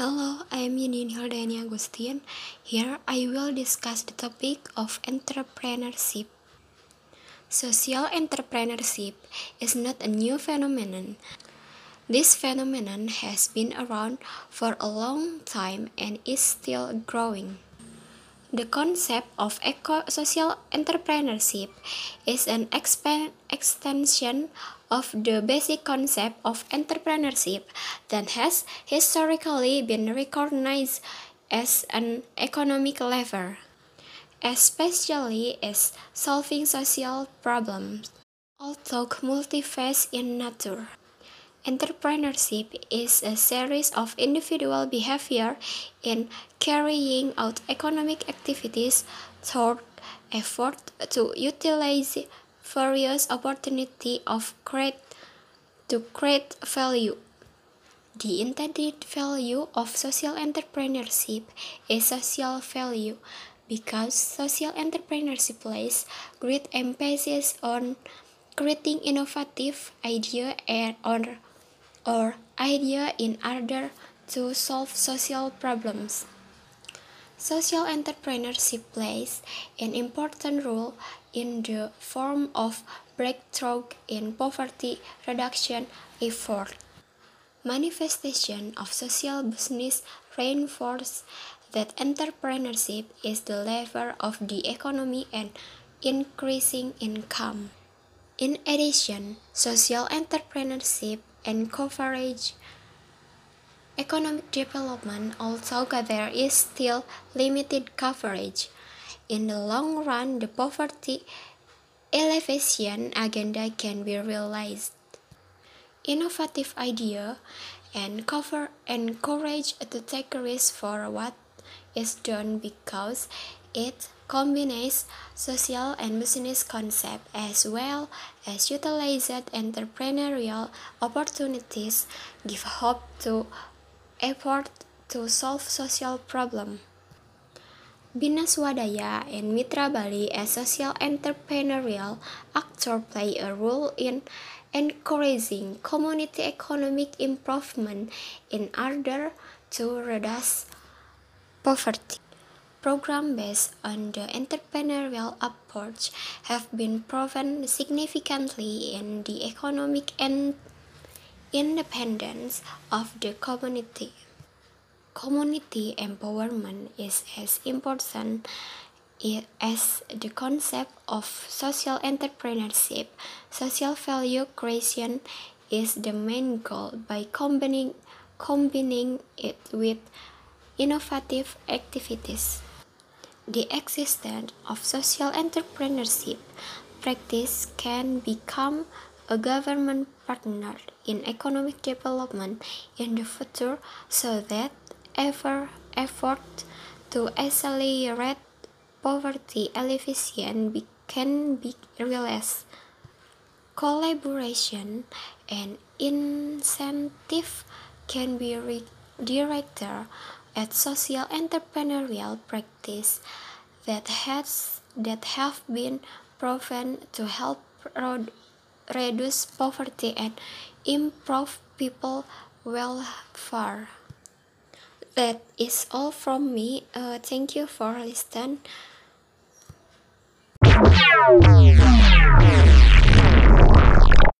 Hello, I am Yudin Hildani Agustin. Here I will discuss the topic of entrepreneurship. Social entrepreneurship is not a new phenomenon. This phenomenon has been around for a long time and is still growing. The concept of eco-social entrepreneurship is an extension of the basic concept of entrepreneurship that has historically been recognized as an economic lever, especially as solving social problems, although multifaceted in nature. Entrepreneurship is a series of individual behavior in carrying out economic activities through effort to utilize various opportunity of create to create value. The intended value of social entrepreneurship is social value because social entrepreneurship places great emphasis on creating innovative idea and or or idea in order to solve social problems. Social entrepreneurship plays an important role in the form of breakthrough in poverty reduction effort. Manifestation of social business reinforce that entrepreneurship is the lever of the economy and increasing income. In addition, social entrepreneurship encourage economic development, although there is still limited coverage. In the long run, the poverty alleviation agenda can be realized. Innovative idea and cover encourage to take risk for what is done because it combines social and business concepts as well as utilized entrepreneurial opportunities, give hope to effort to solve social problems. Bina Swadaya and Mitra Bali as social entrepreneurial actor play a role in encouraging community economic improvement in order to reduce poverty. Programs based on the entrepreneurial approach have been proven significantly in the economic and independence of the community. Community empowerment is as important as the concept of social entrepreneurship. Social value creation is the main goal by combining, combining it with innovative activities. The existence of social entrepreneurship practice can become a government partner in economic development in the future so that ever effort to accelerate poverty alleviation can be realized. Collaboration and incentive can be directed at social entrepreneurial practice that has that have been proven to help reduce poverty and improve people welfare. That is all from me. Uh, thank you for listening.